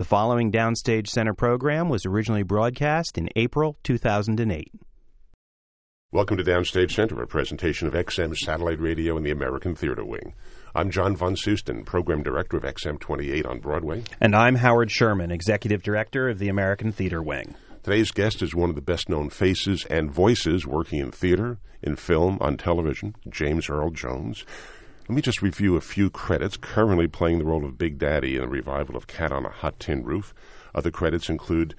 The following Downstage Center program was originally broadcast in April 2008. Welcome to Downstage Center, a presentation of XM Satellite Radio in the American Theater Wing. I'm John Von Soosten, Program Director of XM 28 on Broadway. And I'm Howard Sherman, Executive Director of the American Theater Wing. Today's guest is one of the best known faces and voices working in theater, in film, on television, James Earl Jones. Let me just review a few credits. Currently playing the role of Big Daddy in the revival of Cat on a Hot Tin Roof. Other credits include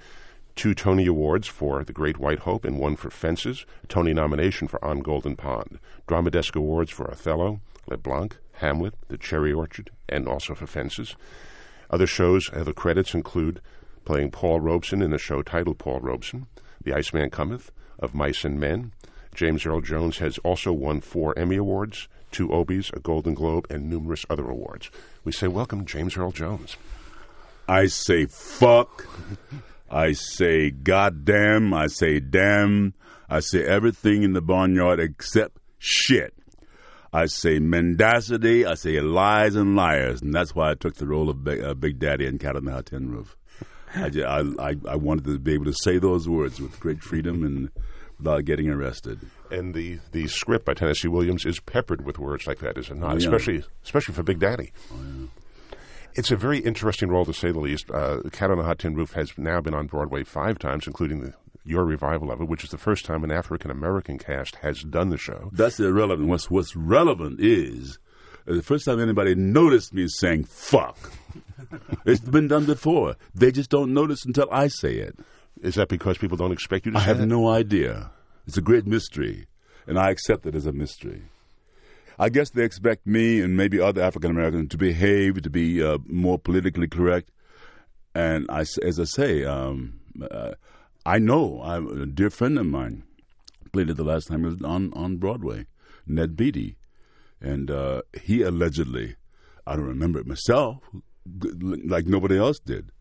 two Tony Awards for The Great White Hope and one for Fences, a Tony nomination for On Golden Pond, Drama Desk Awards for Othello, Les Blancs, Hamlet, The Cherry Orchard, and also for Fences. Other shows, other credits include playing Paul Robeson in the show titled Paul Robeson, The Iceman Cometh, Of Mice and Men. James Earl Jones has also won four Emmy Awards, two Obies, a Golden Globe, and numerous other awards. We say welcome, James Earl Jones. I say fuck. I say goddamn. I say damn. I say everything in the barnyard except shit. I say mendacity. I say lies and liars, and that's why I took the role of Big, uh, Big Daddy in Cat on the Hot Tin Roof. I, just, I, I, I wanted to be able to say those words with great freedom and without getting arrested. And the, the script by Tennessee Williams is peppered with words like that, is it not? Oh, yeah. Especially especially for Big Daddy. It's a very interesting role, to say the least. Uh, Cat on a Hot Tin Roof has now been on Broadway five times, including the, your revival of it, which is the first time an African American cast has done the show. That's irrelevant. What's what's relevant is uh, the first time anybody noticed me saying "fuck." it's been done before. They just don't notice until I say it. Is that because people don't expect you to I have no idea. It's a great mystery, and I accept it as a mystery. I guess they expect me and maybe other African Americans to behave, to be uh, more politically correct. And I, as I say, um, uh, I know a dear friend of mine played it the last time on on Broadway, Ned Beatty, and uh, he allegedly, I don't remember it myself, like nobody else did,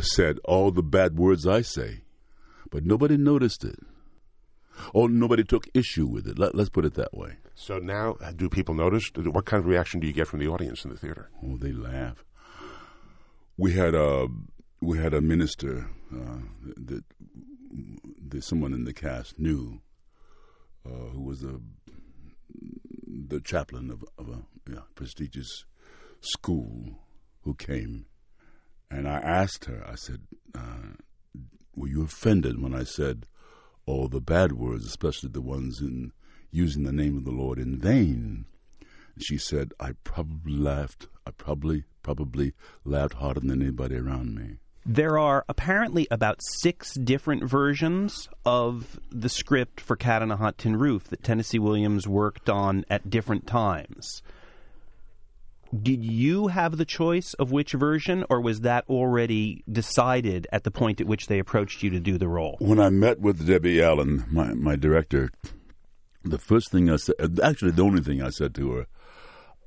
said all the bad words I say, but nobody noticed it. Or nobody took issue with it. Let, let's put it that way. So now, uh, do people notice? What kind of reaction do you get from the audience in the theater? Oh, they laugh. We had a we had a minister uh, that, that someone in the cast knew, uh, who was a the chaplain of, of a yeah, prestigious school, who came, and I asked her. I said, uh, "Were you offended when I said all the bad words, especially the ones in using the name of the Lord in vain?" She said, I probably laughed. I probably, probably laughed harder than anybody around me. There are apparently about six different versions of the script for Cat on a Hot Tin Roof that Tennessee Williams worked on at different times. Did you have the choice of which version, or was that already decided at the point at which they approached you to do the role? When I met with Debbie Allen, my, my director, the first thing I said, actually the only thing I said to her,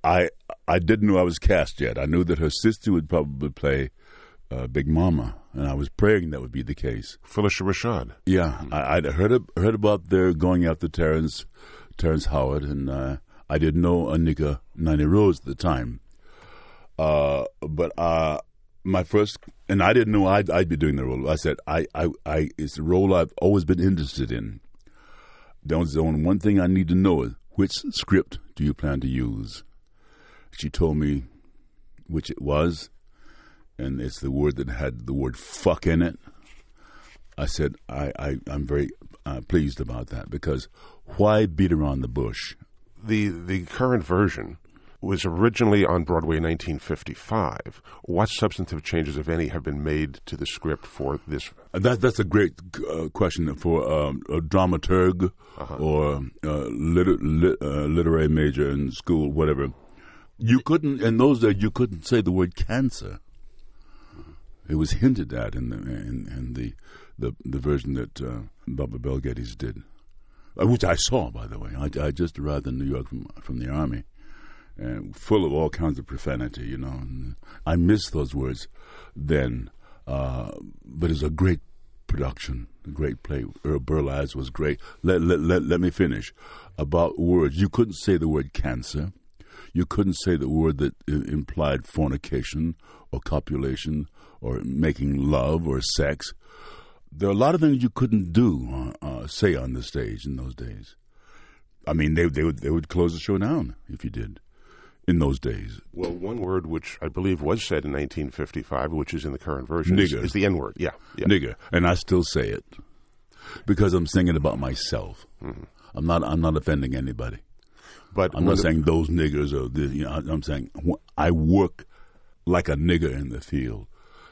I I didn't know I was cast yet. I knew that her sister would probably play uh, Big Mama, and I was praying that would be the case. Phylicia Rashad. Yeah, I, I'd heard heard about their going after Terrence Terrence Howard, and uh, I didn't know a Anika Noni Rose at the time. Uh, but uh, my first, and I didn't know I'd, I'd be doing the role. I said, I, I, I, it's a role I've always been interested in. There's only one thing I need to know is which script do you plan to use? She told me which it was, and it's the word that had the word fuck in it. I said, I, I, I'm very uh, pleased about that because why beat around the bush? The the current version was originally on Broadway in 1955. What substantive changes, if any, have been made to the script for this? Uh, That, that's a great uh, question for um, a dramaturg or uh, liter- lit, uh, literary major in school, whatever. You couldn't, in those days, you couldn't say the word cancer. It was hinted at in the in, in the, the the version that uh, Barbara Bel Geddes did, which I saw, by the way. I, I just arrived in New York from from the army, and full of all kinds of profanity, you know. And I miss those words then, uh, but it's a great production, a great play. Burl Ives was great. Let, let, let, let me finish. About words, you couldn't say the word cancer. you couldn't say the word that implied fornication or copulation or making love or sex. There are a lot of things you couldn't do, uh, uh, say on the stage in those days. I mean, they they would they would close the show down if you did in those days. Well, one word which I believe was said in 1955, which is in the current version, is, Nigger. is the N word. Yeah, yeah. nigger, and I still say it because I'm singing about myself. I'm not. I'm not offending anybody. But I'm not the- saying those niggers or the, you know. I'm saying I work like a nigger in the field.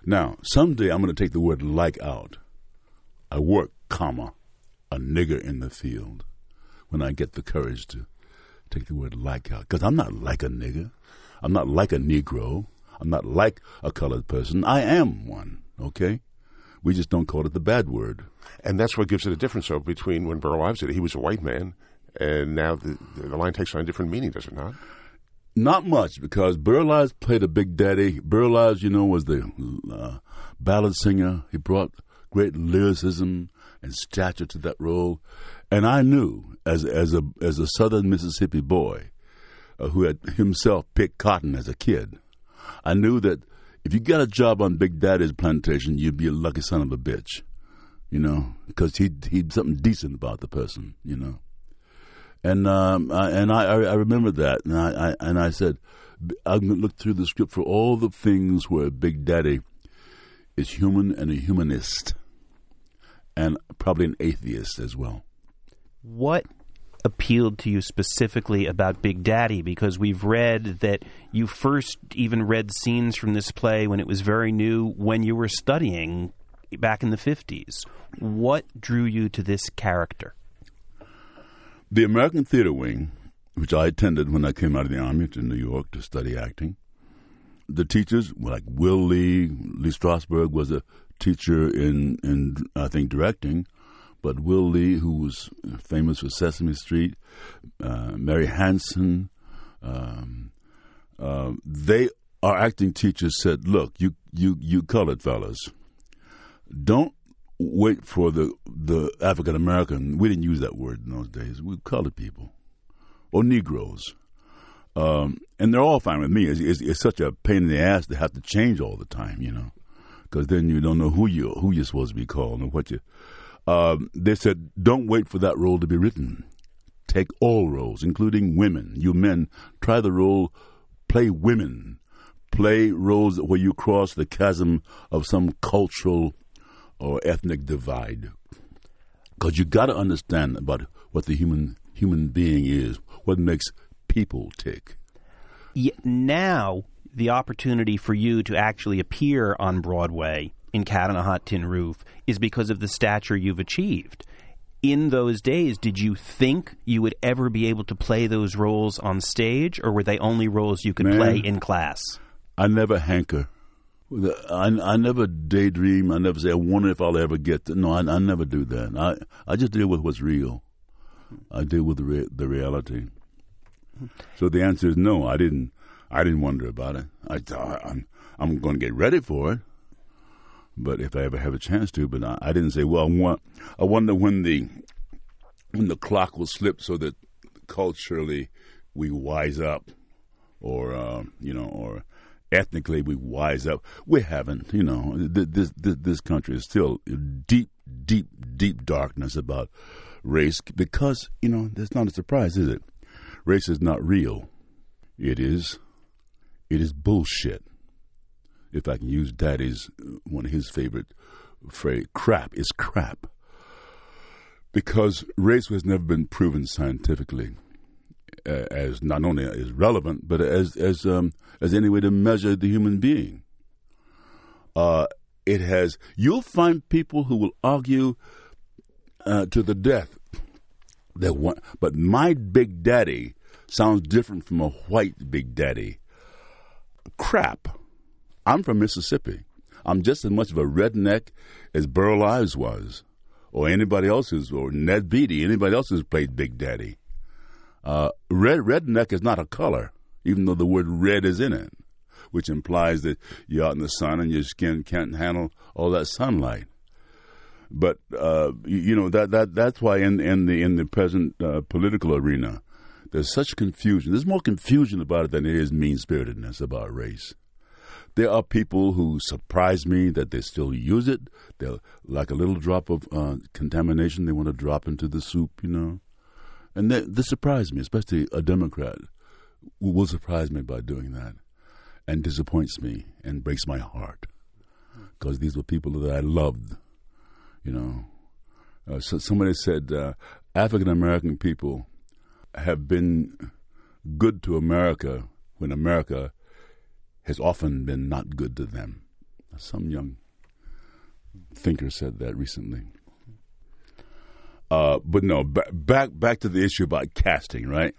Now, someday I'm going to take the word "like" out. I work, comma, a nigger in the field. When I get the courage to take the word "like" out, because I'm not like a nigger. I'm not like a Negro. I'm not like a colored person. I am one. Okay. We just don't call it the bad word. And that's what gives it a difference, though, between when Burl Ives did it, he was a white man, and now the, the line takes on a different meaning, does it not? Not much because Burl Ives played a big daddy. Burl Ives, you know, was the uh, ballad singer. He brought great lyricism and stature to that role, and I knew as as a as a Southern Mississippi boy uh, who had himself picked cotton as a kid, I knew that if you got a job on Big Daddy's plantation, you'd be a lucky son of a bitch, you know, because he he'd something decent about the person, you know. And um, I, and I, I I remember that, and I, I and I said, I'm going to look through the script for all the things where Big Daddy is human and a humanist, and probably an atheist as well. What appealed to you specifically about Big Daddy? Because we've read that you first even read scenes from this play when it was very new, when you were studying back in the 50s. What drew you to this character? The American Theater Wing, which I attended when I came out of the army to New York to study acting, the teachers like Will Lee. Lee Strasberg was a teacher in, in I think, directing. But Will Lee, who was famous for Sesame Street, uh, Mary Hansen, um, uh, they, our acting teachers said, look, you, you, you colored fellas, don't wait for the the African American. We didn't use that word in those days. We colored people or Negroes, um, and they're all fine with me. It's, it's, it's such a pain in the ass to have to change all the time, you know, because then you don't know who you who you're supposed to be called and what you. Um, they said, don't wait for that role to be written. Take all roles, including women. You men, try the role, play women, play roles where you cross the chasm of some cultural or ethnic divide. Because you got to understand about what the human human being is, what makes people tick. Y- now, the opportunity for you to actually appear on Broadway in Cat on a Hot Tin Roof is because of the stature you've achieved. In those days, did you think you would ever be able to play those roles on stage, or were they only roles you could Man. play in class? I never hanker. I, I never daydream. I never say, I wonder if I'll ever get to. No, I, I never do that. I, I just deal with what's real. I deal with the, rea- the reality. So the answer is no. I didn't. I didn't wonder about it. I thought I'm I'm going to get ready for it. But if I ever have a chance to, but I, I didn't say. Well, I want. I wonder when the when the clock will slip so that culturally we wise up, or uh, you know, or ethnically we wise up. We haven't. You know, this this this country is still deep, deep, deep darkness about race because you know that's not a surprise, is it? Race is not real. It is. It is bullshit. If I can use Daddy's one of his favorite phrase, crap is crap. Because race has never been proven scientifically uh, as not only as relevant, but as as um, as any way to measure the human being. Uh, it has. You'll find people who will argue uh, to the death that one, but my big daddy sounds different from a white big daddy. Crap. I'm from Mississippi. I'm just as much of a redneck as Burl Ives was, or anybody else who's, or Ned Beatty, anybody else who's played Big Daddy. Uh, red redneck is not a color, even though the word red is in it, which implies that you're out in the sun and your skin can't handle all that sunlight. But uh, you, you know that that that's why in in the in the present uh, political arena, there's such confusion. There's more confusion about it than there is mean spiritedness about race. There are people who surprise me that they still use it. They're like a little drop of uh, contamination they want to drop into the soup, you know. And they, they surprise me, especially a Democrat will surprise me by doing that and disappoints me and breaks my heart because these were people that I loved, you know. Uh, so somebody said uh, African American people have been good to America when America has often been not good to them. Some young thinker said that recently. Uh, but no, b- back back to the issue about casting, right?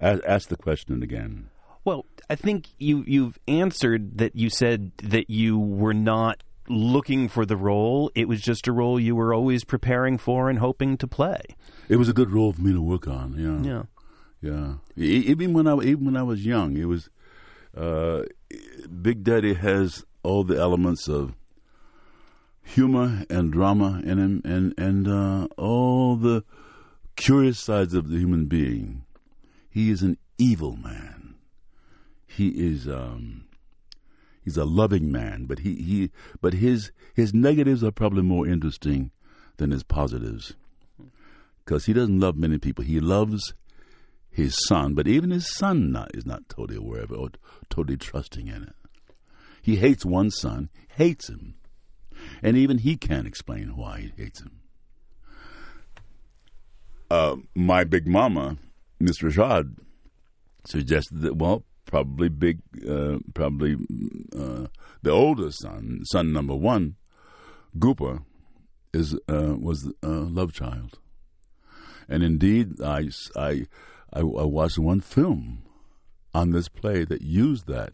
Ask, ask the question again. Well, I think you you've answered that. You said that you were not looking for the role. It was just a role you were always preparing for and hoping to play. It was a good role for me to work on. Yeah, Yeah. yeah. Even when I even when I was young, it was uh, Big Daddy has all the elements of humor and drama in him, and and uh, all the curious sides of the human being. He is an evil man. He is um, he's a loving man, but he, he but his his negatives are probably more interesting than his positives because he doesn't love many people. He loves his son, but even his son not, is not totally aware of it or totally trusting in it. He hates one son, hates him, and even he can't explain why he hates him. Uh, my big mama, Miss Rashad, suggested that well, probably big, uh, probably uh, the oldest son, son number one, Gooper, is uh, was a love child, and indeed, I, I, I, I watched one film on this play that used that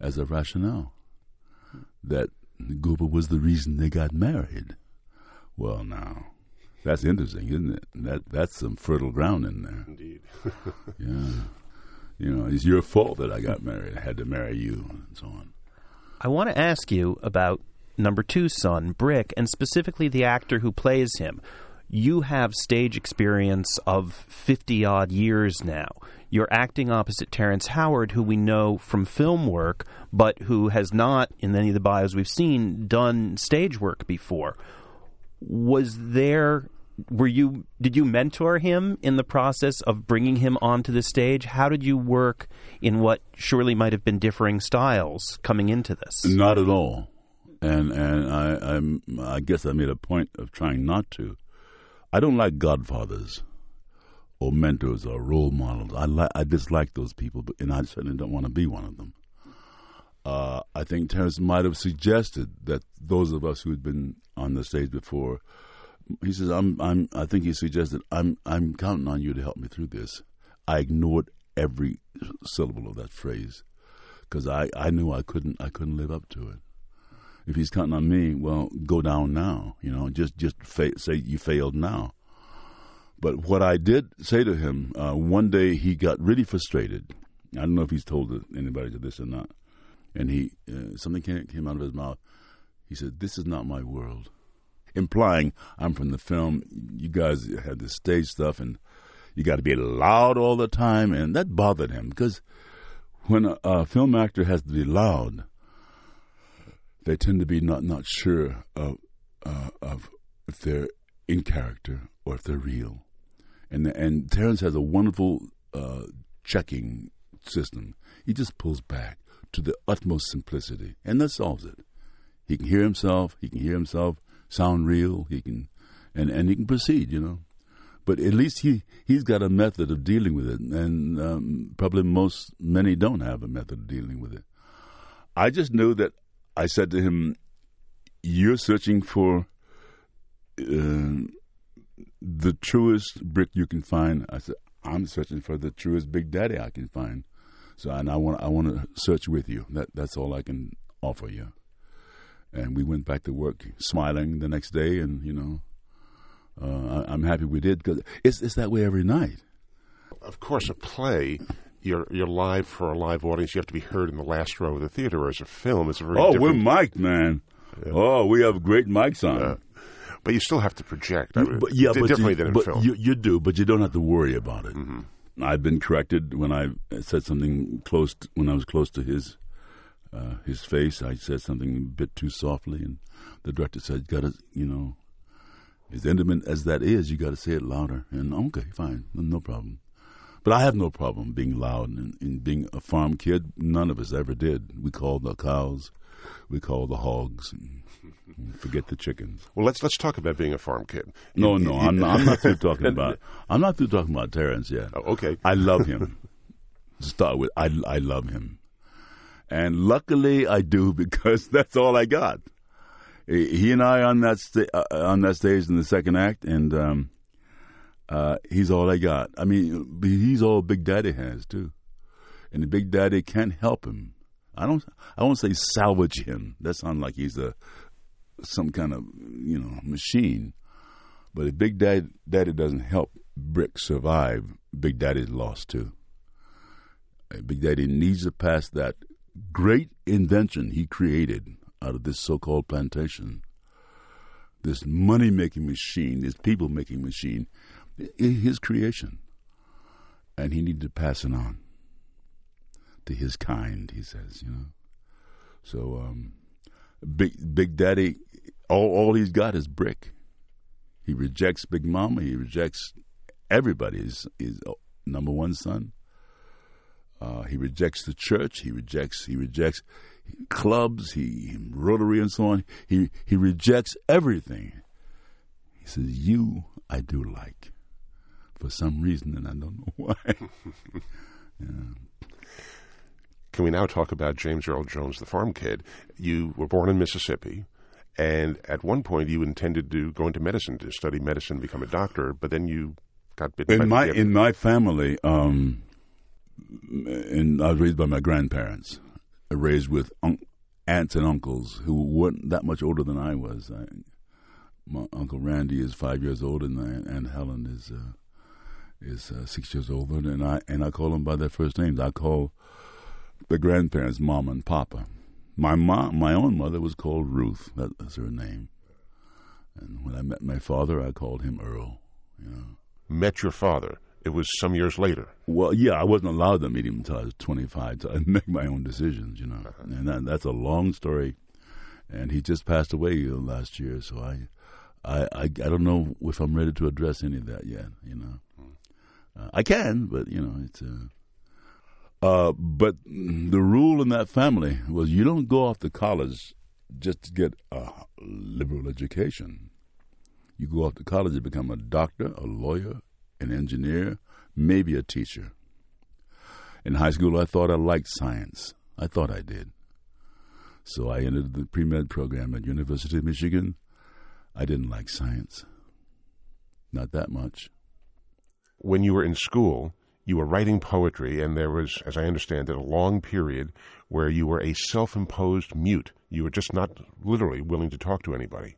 as a rationale that Gooper was the reason they got married. Well, now that's interesting, isn't it? That that's some fertile ground in there. Indeed. Yeah. You know, it's your fault that I got married. I had to marry you, and so on. I want to ask you about number two's son, Brick, and specifically the actor who plays him. You have stage experience of 50 odd years now. You're acting opposite Terrence Howard, who we know from film work, but who has not, in any of the bios we've seen, done stage work before. Was there were you did you mentor him in the process of bringing him onto the stage how did you work in what surely might have been differing styles coming into this Not at all. And and I I'm, I guess I made a point of trying not to. I don't like godfathers or mentors or role models. I like I dislike those people, but and I certainly don't want to be one of them. Uh, I think Terrence might have suggested that those of us who had been on the stage before, he says, "I'm I'm." I think he suggested, "I'm I'm counting on you to help me through this." I ignored every syllable of that phrase because I, I knew I couldn't I couldn't live up to it. If he's counting on me, well, go down now. You know, just just fa- say you failed now. But what I did say to him uh, one day, he got really frustrated. I don't know if he's told anybody this or not. And he uh, something came, came out of his mouth. He said, "This is not my world," implying I'm from the film. You guys had this stage stuff, and you got to be loud all the time, and that bothered him because when a, a film actor has to be loud, they tend to be not not sure of uh, of if they're in character or if they're real. And and Terrence has a wonderful uh, checking system. He just pulls back to the utmost simplicity, and that solves it. He can hear himself. He can hear himself sound real. He can, and and he can proceed. You know, but at least he he's got a method of dealing with it, and um, probably most many don't have a method of dealing with it. I just knew that I said to him, "You're searching for uh, the truest brick you can find." I said, "I'm searching for the truest Big Daddy I can find." So, and I want I want to search with you. That that's all I can offer you. And we went back to work, smiling the next day, and you know, uh, I, I'm happy we did because it's it's that way every night. Of course, a play, you're you're live for a live audience. You have to be heard in the last row of the theater. Whereas a film is a very Oh, different. we're mic'd, man. Oh, we have great mics on. Uh, but you still have to project. I mean, but yeah, di- but differently you, than in but film. You, you do, but you don't have to worry about it I've been corrected when I said something close to, when I was close to his uh, his face. I said something a bit too softly, and the director said, "Got to, you know, as intimate as that is, you got to say it louder." And okay, fine, no problem. But I have no problem being loud and, and being a farm kid. None of us ever did. We called the cows, we called the hogs. And, Forget the chickens. Well, let's let's talk about being a farm kid. No, no, I'm not, I'm not through talking about. I'm not through talking about Terrence yet. Oh, okay. I love him. to start with, I I love him, and luckily I do because that's all I got. He and I on that uh, on that stage in the second act, and um, uh, he's all I got. I mean, he's all Big Daddy has too, and the Big Daddy can't help him. I don't. I won't say salvage him. That sounds like he's a some kind of you know machine. But if Big Daddy, Daddy doesn't help Brick survive, Big Daddy's lost too. Big Daddy needs to pass that great invention he created out of this so-called plantation, this money-making machine, this people-making machine, his creation, and he needed to pass it on to his kind. He says, you know. So, um, Big Big Daddy all all he's got is brick. He rejects Big Mama. He rejects everybody. He's, he's number one son. Uh, he rejects the church. He rejects he rejects clubs. He Rotary and so on. He he rejects everything. He says, "You I do like, for some reason, and I don't know why." yeah. Can we now talk about James Earl Jones, the farm kid? You were born in Mississippi. And at one point, you intended to go into medicine to study medicine, become a doctor, but then you got bitten. In my in my family, um, and I was raised by my grandparents, raised with un- aunts and uncles who weren't that much older than I was. I, my uncle Randy is five years older and my aunt Helen is uh, is uh, six years older, and I and I call them by their first names. I call the grandparents mom and papa my mom, my own mother was called Ruth. That was her name. And when I met my father, I called him Earl. You know. Met your father. It was some years later. Well, yeah, I wasn't allowed to meet him until I was 25 to make my own decisions, you know. Uh-huh. And that, that's a long story. And he just passed away last year, so I, I, I, I don't know if I'm ready to address any of that yet, you know. Hmm. Uh, I can, but, you know, it's... Uh, uh, but the rule in that family was you don't go off to college just to get a liberal education. You go off to college to become a doctor, a lawyer, an engineer, maybe a teacher. In high school, I thought I liked science. I thought I did. So I entered the pre med program at University of Michigan. I didn't like science. Not that much. When you were in school, you were writing poetry, and there was, as I understand it, a long period where you were a self imposed mute. You were just not literally willing to talk to anybody.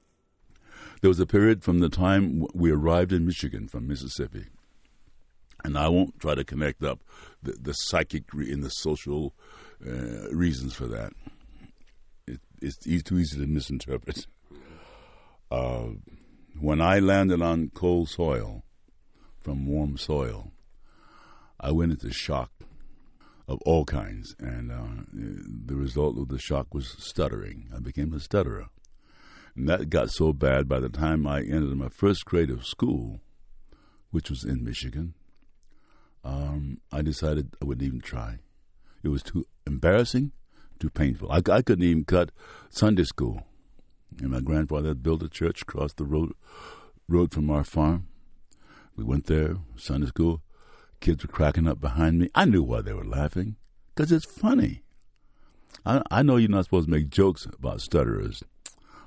There was a period from the time we arrived in Michigan from Mississippi, and I won't try to connect up the, the psychic and the social uh, reasons for that. It, it's too easy to misinterpret. Uh, when I landed on cold soil from warm soil, I went into shock of all kinds, and uh, the result of the shock was stuttering. I became a stutterer. And that got so bad by the time I entered my first grade of school, which was in Michigan, um, I decided I wouldn't even try. It was too embarrassing, too painful. I, I couldn't even cut Sunday school. And my grandfather built a church across the road, road from our farm. We went there, Sunday school. Kids were cracking up behind me. I knew why they were laughing, because it's funny. I, I know you're not supposed to make jokes about stutterers,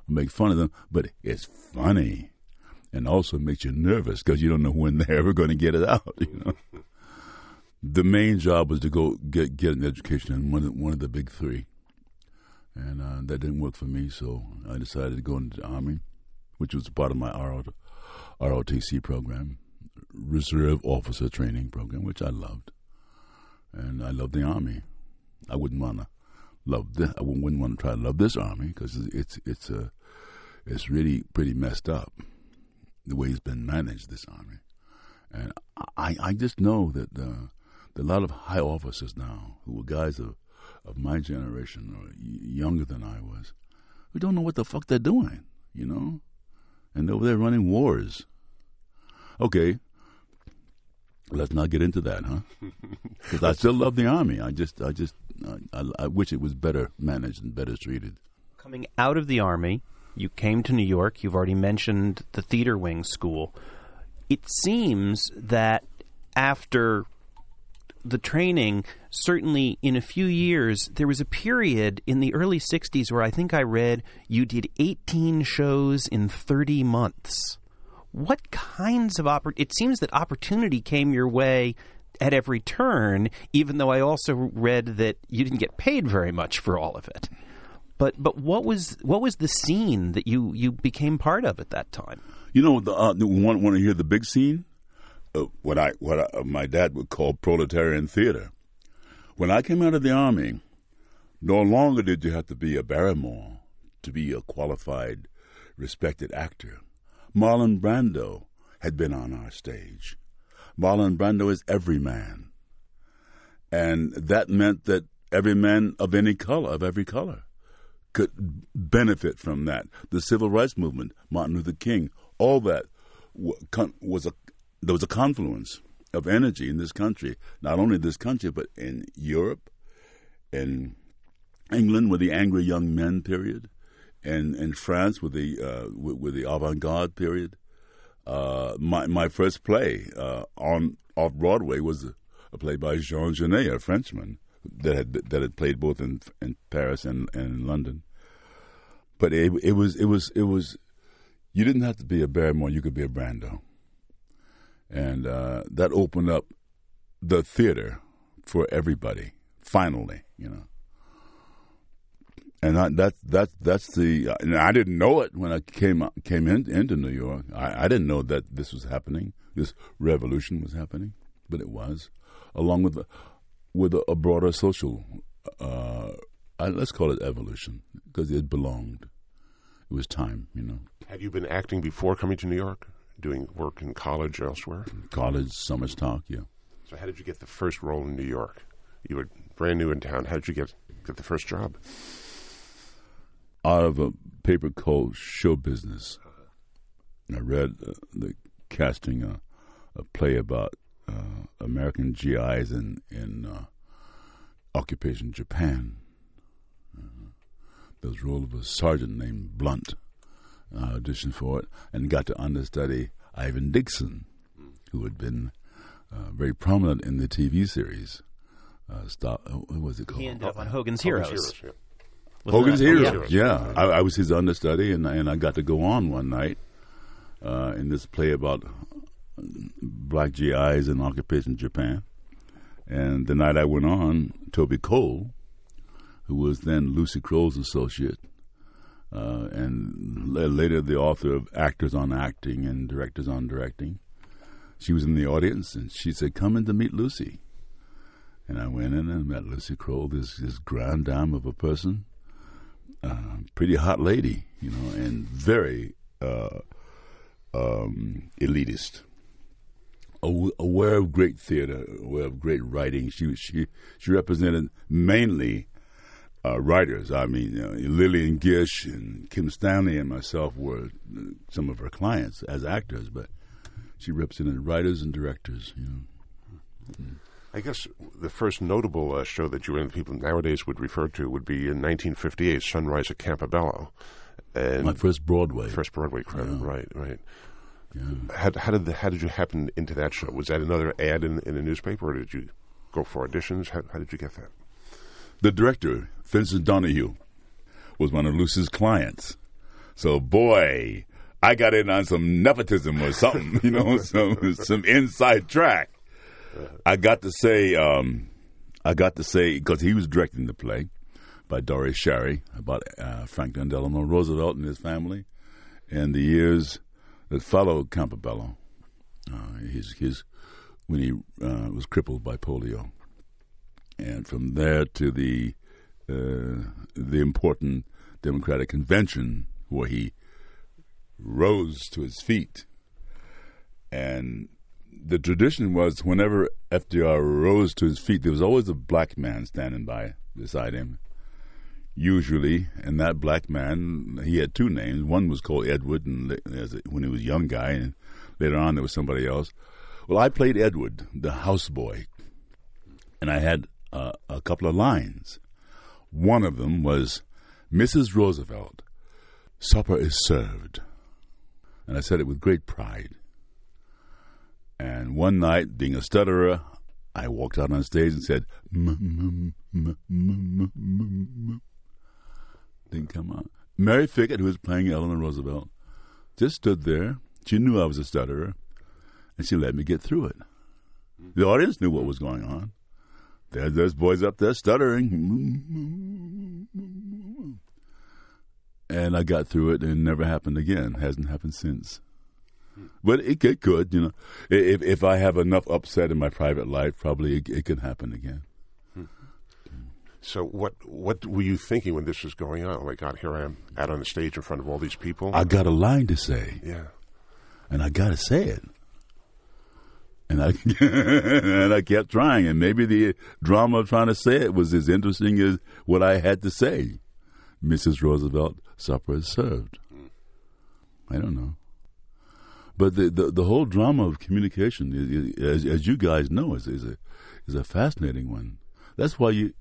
make fun of them, but it's funny, and also makes you nervous because you don't know when they're ever going to get it out. You know. The main job was to go get get an education in one of, one of the big three, and uh, that didn't work for me. So I decided to go into the army, which was part of my ROTC program. Reserve Officer Training Program, which I loved, and I loved the Army. I wouldn't want to love this. I wouldn't want to try to love this Army because it's it's a uh, it's really pretty messed up the way it's been managed. This Army, And I, I just know that uh, there are a lot of high officers now who were guys of, of my generation or younger than I was who don't know what the fuck they're doing, you know? And over there running wars. Okay, let's not get into that, huh? Because I still love the army. I just, I just, I, I wish it was better managed and better treated. Coming out of the army, you came to New York. You've already mentioned the theater wing school. It seems that after the training, certainly in a few years, there was a period in the early 60s where I think I read you did 18 shows in 30 months. What kinds of oppor- it seems that opportunity came your way at every turn, even though I also read that you didn't get paid very much for all of it. But but what was what was the scene that you, you became part of at that time? You know, the, uh, want want to hear the big scene? Uh, what I what I, uh, my dad would call proletarian theater. When I came out of the army, no longer did you have to be a Barrymore to be a qualified, respected actor. Marlon Brando had been on our stage. Marlon Brando is every man. And that meant that every man of any color, of every color, could benefit from that. The civil rights movement, Martin Luther King, all that was a there was a confluence of energy in this country, not only this country but in Europe, in England with the angry young men period, and in France with the uh, with, with, the avant-garde period. Uh, my my first play uh, on off Broadway was a, play by Jean Genet, a Frenchman that had that had played both in in Paris and, and in London. But it, it was it was it was you didn't have to be a Barrymore; you could be a Brando, and uh, that opened up the theater for everybody. Finally, you know and I, that that that's the. And I didn't know it when I came came in, into New York. I, I didn't know that this was happening. This revolution was happening, but it was, along with with a, a broader social. Uh, let's call it evolution because it belonged. It was time, you know. Had you been acting before coming to New York, doing work in college elsewhere? College, summer stock, yeah. So, how did you get the first role in New York? You were brand new in town. How did you get get the first job? out of a paper called Show Business. I read uh, the casting a, a play about uh, American GIs in in uh, occupation Japan. Uh, there was a role of a sergeant named Blunt. I auditioned for it and got to understudy Ivan Dixon, who had been uh, very prominent in the TV series. Uh, stop, what was it called? He ended up on Hogan's, Hogan's Heroes. Heroes yeah. Hogan's Heroes. Yeah, yeah. I, I, was his understudy, and and I got to go on one night uh, in this play about black GIs in occupation Japan. And the night I went on, Toby Cole, who was then Lucy Kroll's associate, uh, and later the author of Actors on Acting and Directors on Directing, she was in the audience, and she said, "Come in to meet Lucy." And I went in and met Lucy Kroll, this this grand dame of a person uh, pretty hot lady, you know, and very uh, um, elitist. Aware of great theater, aware of great writing. She she she represented mainly uh, writers. I mean, you know, Lillian Gish and Kim Stanley and myself were some of her clients as actors, but she represented writers and directors. You know. Mm-hmm. I guess the first notable uh, show that you and people nowadays would refer to would be in 1958, Sunrise at Campobello. And My first Broadway. First Broadway credit, yeah. right, right. Yeah. How, how, did the, how did you happen into that show? Was that another ad in, in a newspaper, or did you go for auditions? How, how did you get that? The director, Vincent Donehue, was one of Lucy's clients. So, boy, I got in on some nepotism or something, you know, some some inside track. I got to say, um, I got to say because he was directing the play by Doris Schary about uh, Franklin Delano Roosevelt and his family, and the years that followed Campobello. Uh, his his when he uh, was crippled by polio, and from there to the uh, the important Democratic convention where he rose to his feet and the tradition was whenever FDR rose to his feet, there was always a black man standing by beside him. Usually, and that black man, he had two names. One was called Edward, and when he was a young guy, and later on there was somebody else. Well, I played Edward, the houseboy, and I had uh, a couple of lines. One of them was, "Mrs. Roosevelt, supper is served," and I said it with great pride. And one night, being a stutterer, I walked out on stage and said, didn't come out. Mary Fickett, who was playing Eleanor Roosevelt, just stood there. She knew I was a stutterer, and she let me get through it. The audience knew what was going on. There, there's boys up there stuttering. And I got through it, and it never happened again. Hasn't happened since. But it, it could, you know. If if I have enough upset in my private life, probably it, it could happen again. So what what were you thinking when this was going on? Oh my God, here I am out on the stage in front of all these people. I got a line to say. Yeah. And I got to say it. And I and I kept trying, and maybe the drama of trying to say it was as interesting as what I had to say. Mrs. Roosevelt, supper is served. I don't know. But the, the, the whole drama of communication, is, is, as, as you guys know, is, is a is a fascinating one. That's why you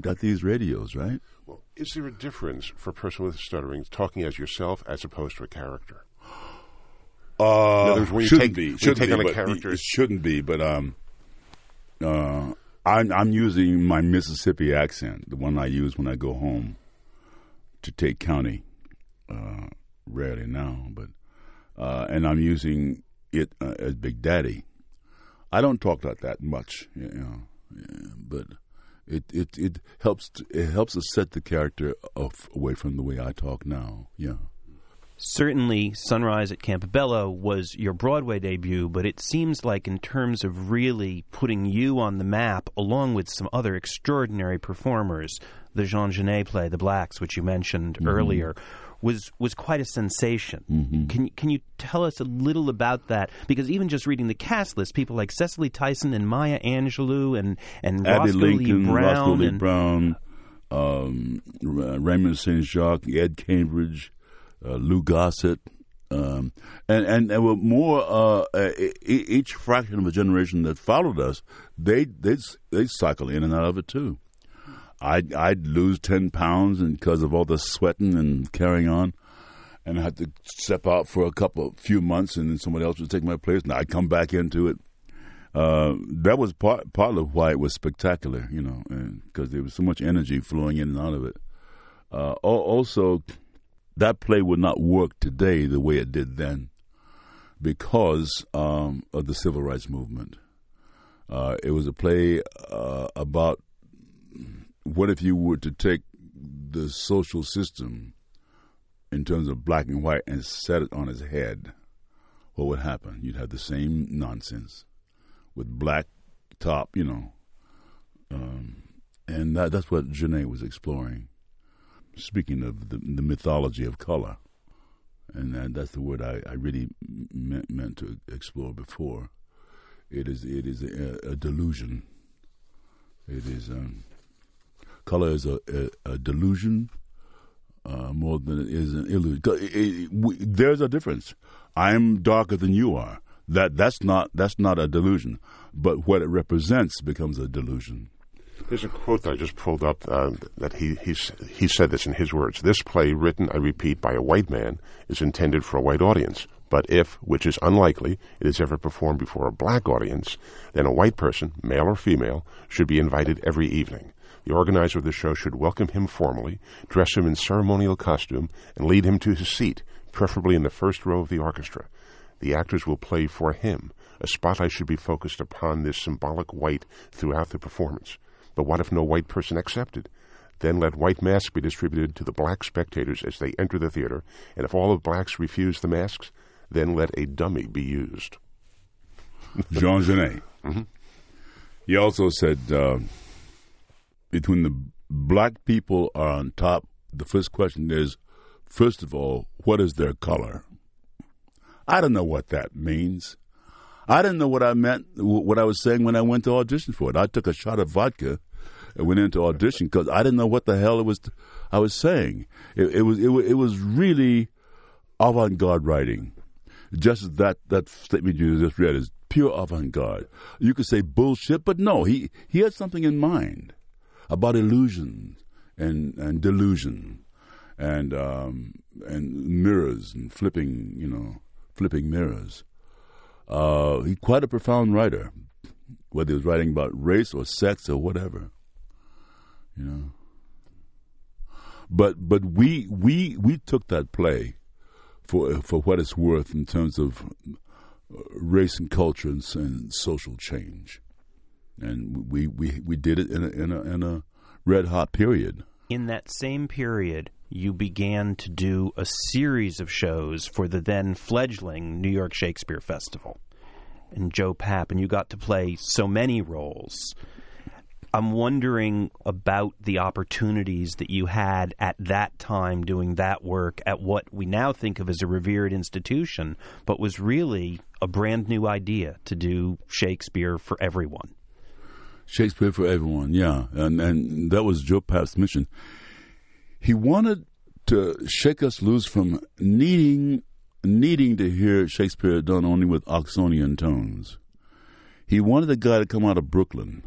got these radios, right? Well, is there a difference for a person with stuttering talking as yourself as opposed to a character? Uh, words, when you take- be. Shouldn't take be, on a character- It shouldn't be, but um, uh, I'm I'm using my Mississippi accent, the one I use when I go home to Tate County. Uh, rarely now, but uh, and I'm using it uh, as Big Daddy. I don't talk like that much, you know, yeah, but it it it helps to, it helps us set the character off away from the way I talk now. Yeah. Certainly, Sunrise at Campobello was your Broadway debut, but it seems like, in terms of really putting you on the map, along with some other extraordinary performers, the Jean Genet play, The Blacks, which you mentioned earlier, was was quite a sensation. Can can you tell us a little about that? Because even just reading the cast list, people like Cicely Tyson and Maya Angelou and and Abbey Roscoe Lincoln, Lee Brown Roscoe Lee and Brown, um, Raymond St. Jacques, Ed Cambridge, Lou Gossett, um, and and there were more. Uh, uh, each fraction of a generation that followed us, they they they cycle in and out of it too. I'd I'd lose ten pounds because of all the sweating and carrying on, and I had to step out for a couple few months, and then somebody else would take my place, and I'd come back into it uh, that was part part of why it was spectacular, you know, because there was so much energy flowing in and out of it. Uh, also, that play would not work today the way it did then because um, of the civil rights movement. Uh, it was a play uh, about what if you were to take the social system in terms of black and white and set it on its head. What would happen? You'd have the same nonsense with black top, you know. Um, and that, that's what Genet was exploring. Speaking of the, the mythology of color, and that, that's the word I, I really meant, meant to explore before. It is it is a, a delusion. It is um, color is a, a, a delusion uh, more than it is an illusion. it- it- we- there's a difference. I'm darker than you are. That that's not that's not a delusion, but what it represents becomes a delusion. There's a quote that I just pulled up uh, that he he said this in his words. This play, written, I repeat, by a white man, is intended for a white audience. But if, which is unlikely, it is ever performed before a black audience, then a white person, male or female, should be invited every evening. The organizer of the show should welcome him formally, dress him in ceremonial costume, and lead him to his seat, preferably in the first row of the orchestra. The actors will play for him. A spotlight should be focused upon this symbolic white throughout the performance. But what if no white person accepted? Then let white masks be distributed to the black spectators as they enter the theater, and if all of blacks refuse the masks, then let a dummy be used. Jean Genet. He also said, uh, between the black people are on top, the first question is, first of all, what is their color? I don't know what that means. I didn't know what I meant, what I was saying when I went to audition for it. I took a shot of vodka and went into audition because I didn't know what the hell it was I was saying. It, it was it, it was really avant-garde writing. Just that that statement you just read is pure avant-garde. You could say bullshit, but no, he he had something in mind about illusions and and delusion and um, and mirrors and flipping, you know, flipping mirrors. Uh, he's quite a profound writer, whether he was writing about race or sex or whatever. You know. But but we we we took that play for for what it's worth in terms of uh, race and culture and, and social change, and we we we did it in a in a, in a red hot period. In that same period, you began to do a series of shows for the then fledgling New York Shakespeare Festival. And Joe Papp, and you got to play so many roles. I'm wondering about the opportunities that you had at that time doing that work at what we now think of as a revered institution, but was really a brand new idea to do Shakespeare for everyone. Shakespeare for everyone, yeah, and and that was Joe Papp's mission. He wanted to shake us loose from needing needing to hear Shakespeare done only with Oxonian tones. He wanted a guy to come out of Brooklyn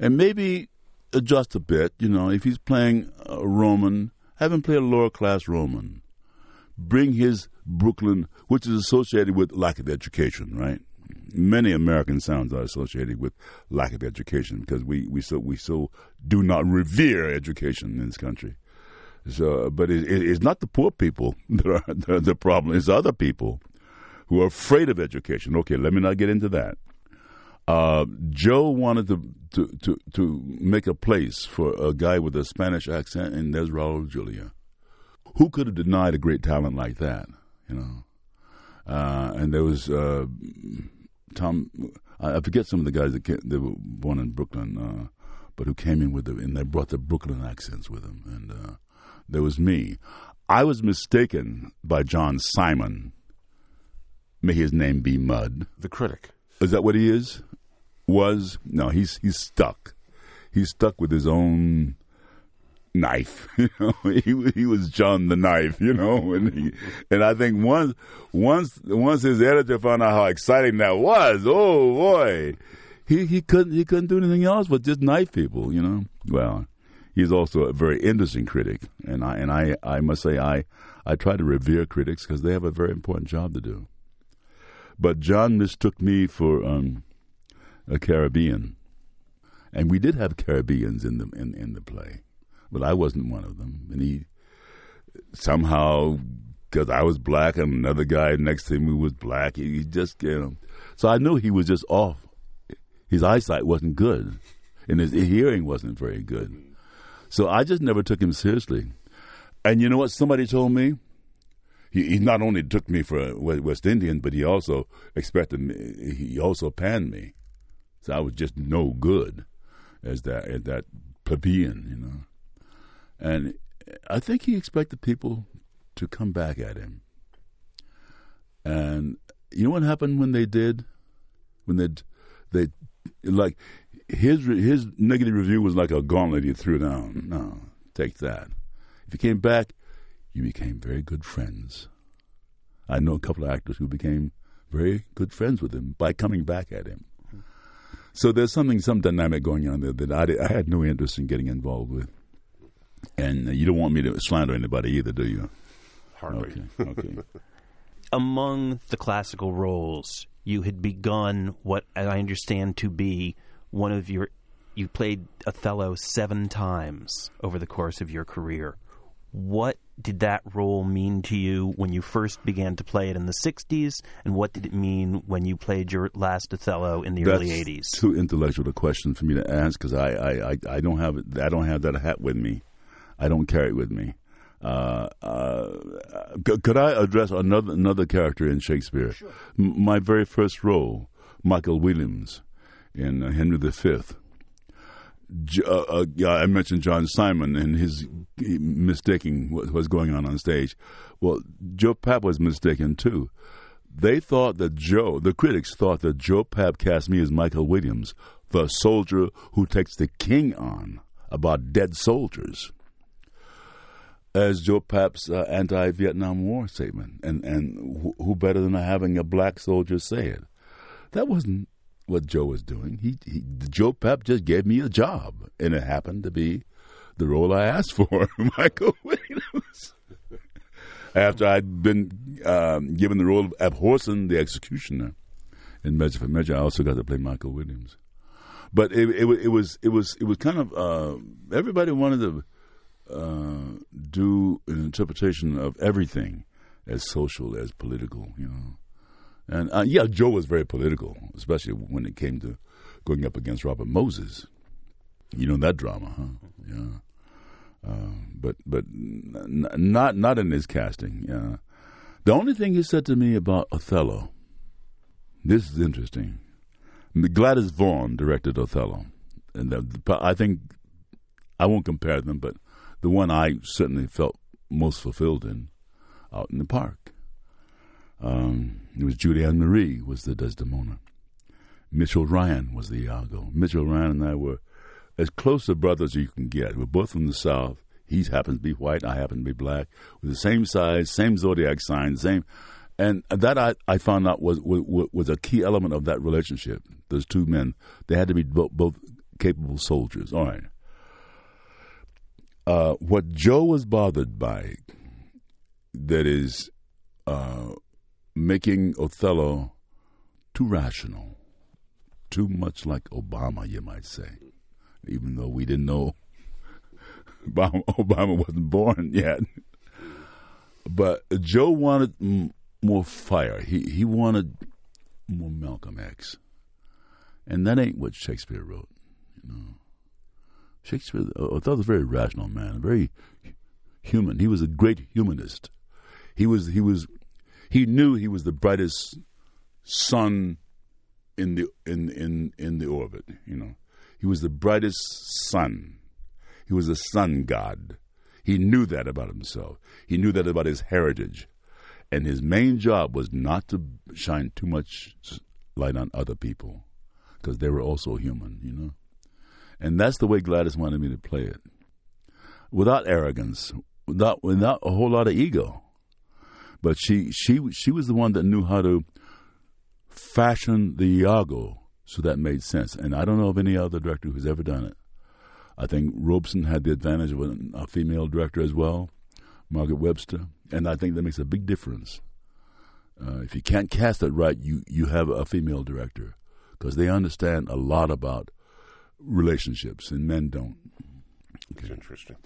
and maybe adjust a bit. You know, if he's playing a Roman, have him play a lower class Roman. Bring his Brooklyn, which is associated with lack of education, right? Many American sounds are associated with lack of education because we, we so we so do not revere education in this country. So, but it, it, it's not the poor people that are the, problem. It's other people who are afraid of education. Okay, let me not get into that. Uh, Joe wanted to, to, to, to make a place for a guy with a Spanish accent, and there's Raul Julia. Who could have denied a great talent like that? You know, uh, and there was uh, Tom. I forget some of the guys that came, they were born in Brooklyn, uh, but who came in with them, and they brought the Brooklyn accents with them. And uh, there was me. I was mistaken by John Simon. May his name be Mud. The critic. Is that what he is? Was no, he's he's stuck. He's stuck with his own knife. You know, he he was John the knife. You know, and he, and I think once once once his editor found out how exciting that was, oh boy, he he couldn't he couldn't do anything else but just knife people. You know, well. He's also a very interesting critic, and I and I, I must say I, I try to revere critics because they have a very important job to do. But John mistook me for um, a Caribbean, and we did have Caribbeans in the in, in the play, but I wasn't one of them. And he somehow, because I was black and another guy next to me was black, he, just you know. So I knew he was just off. His eyesight wasn't good, and his hearing wasn't very good. So I just never took him seriously. And you know what? Somebody told me he, he not only took me for uh, a West Indian, but he also expected me. He also panned me, so I was just no good as that as that plebeian, you know. And I think he expected people to come back at him. And you know what happened when they did? When they they like his his negative review was like a gauntlet he threw down. No, take that. If you came back, you became very good friends. I know a couple of actors who became very good friends with him by coming back at him. So there's something, some dynamic going on there that I, I had no interest in getting involved with. And you don't want me to slander anybody either, do you? Hardly. Okay. okay. Among the classical roles, you had begun what I understand to be one of your. You played Othello seven times over the course of your career. What did that role mean to you when you first began to play it in the 60s? And what did it mean when you played your last Othello in the That's early 80s? Too intellectual a question for me to ask because I, I, I, I don't have I don't have that hat with me. I don't carry it with me. Uh, uh, could I address another another character in Shakespeare? Sure. M- my very first role, Michael Williams, in uh, Henry V. Uh, uh, I mentioned John Simon and his mistaking what was going on on stage. Well, Joe Papp was mistaken too. they thought that Joe, the critics thought that Joe Papp cast me as Michael Williams, the soldier who takes the king on about dead soldiers, as Joe Papp's uh, anti-Vietnam War statement, and and who, better than having a black soldier say it? That wasn't what Joe was doing. He, he Joe Papp just gave me a job, and it happened to be the role I asked for, Michael Williams. After I'd been um, given the role of Abhorson, the executioner, in Measure for Measure, I also got to play Michael Williams. But it, it, it was it was it was kind of uh, everybody wanted to uh, do an interpretation of everything as social as political, you know. And uh, yeah, Joe was very political, especially when it came to going up against Robert Moses. You know that drama, huh? Yeah. Uh, but but n- not not in his casting. Yeah. The only thing he said to me about Othello. This is interesting. Gladys Vaughan directed Othello, and the, I think I won't compare them, but the one I certainly felt most fulfilled in, out in the park. Um, it was Julienne Marie was the Desdemona. Mitchell Ryan was the Iago. Mitchell Ryan and I were as close to brothers as you can get. We're both from the South. He happens to be white. I happen to be black. With the same size, same zodiac sign, same. And that I, I found out was, was was a key element of that relationship. Those two men, they had to be both, both capable soldiers. All right. Uh, what Joe was bothered by, that is, uh, making Othello too rational, too much like Obama, you might say even though we didn't know Obama, Obama wasn't born yet. But Joe wanted m- more fire. He he wanted more Malcolm X, and that ain't what Shakespeare wrote. You know, Shakespeare. Uh, I thought was a very rational man, very human. He was a great humanist. He was he was he knew he was the brightest sun in the in in in the orbit. You know, he was the brightest sun. He was a sun god. He knew that about himself. He knew that about his heritage. And his main job was not to shine too much light on other people because they were also human, you know? And that's the way Gladys wanted me to play it. Without arrogance, without, without a whole lot of ego. But she, she, she was the one that knew how to fashion the Iago so that made sense. And I don't know of any other director who's ever done it. I think Robeson had the advantage of a, female director as well, Margaret Webster, and I think that makes a big difference. Uh, if you can't cast it right, you, you have a female director because they understand a lot about relationships, and men don't. Okay. interesting.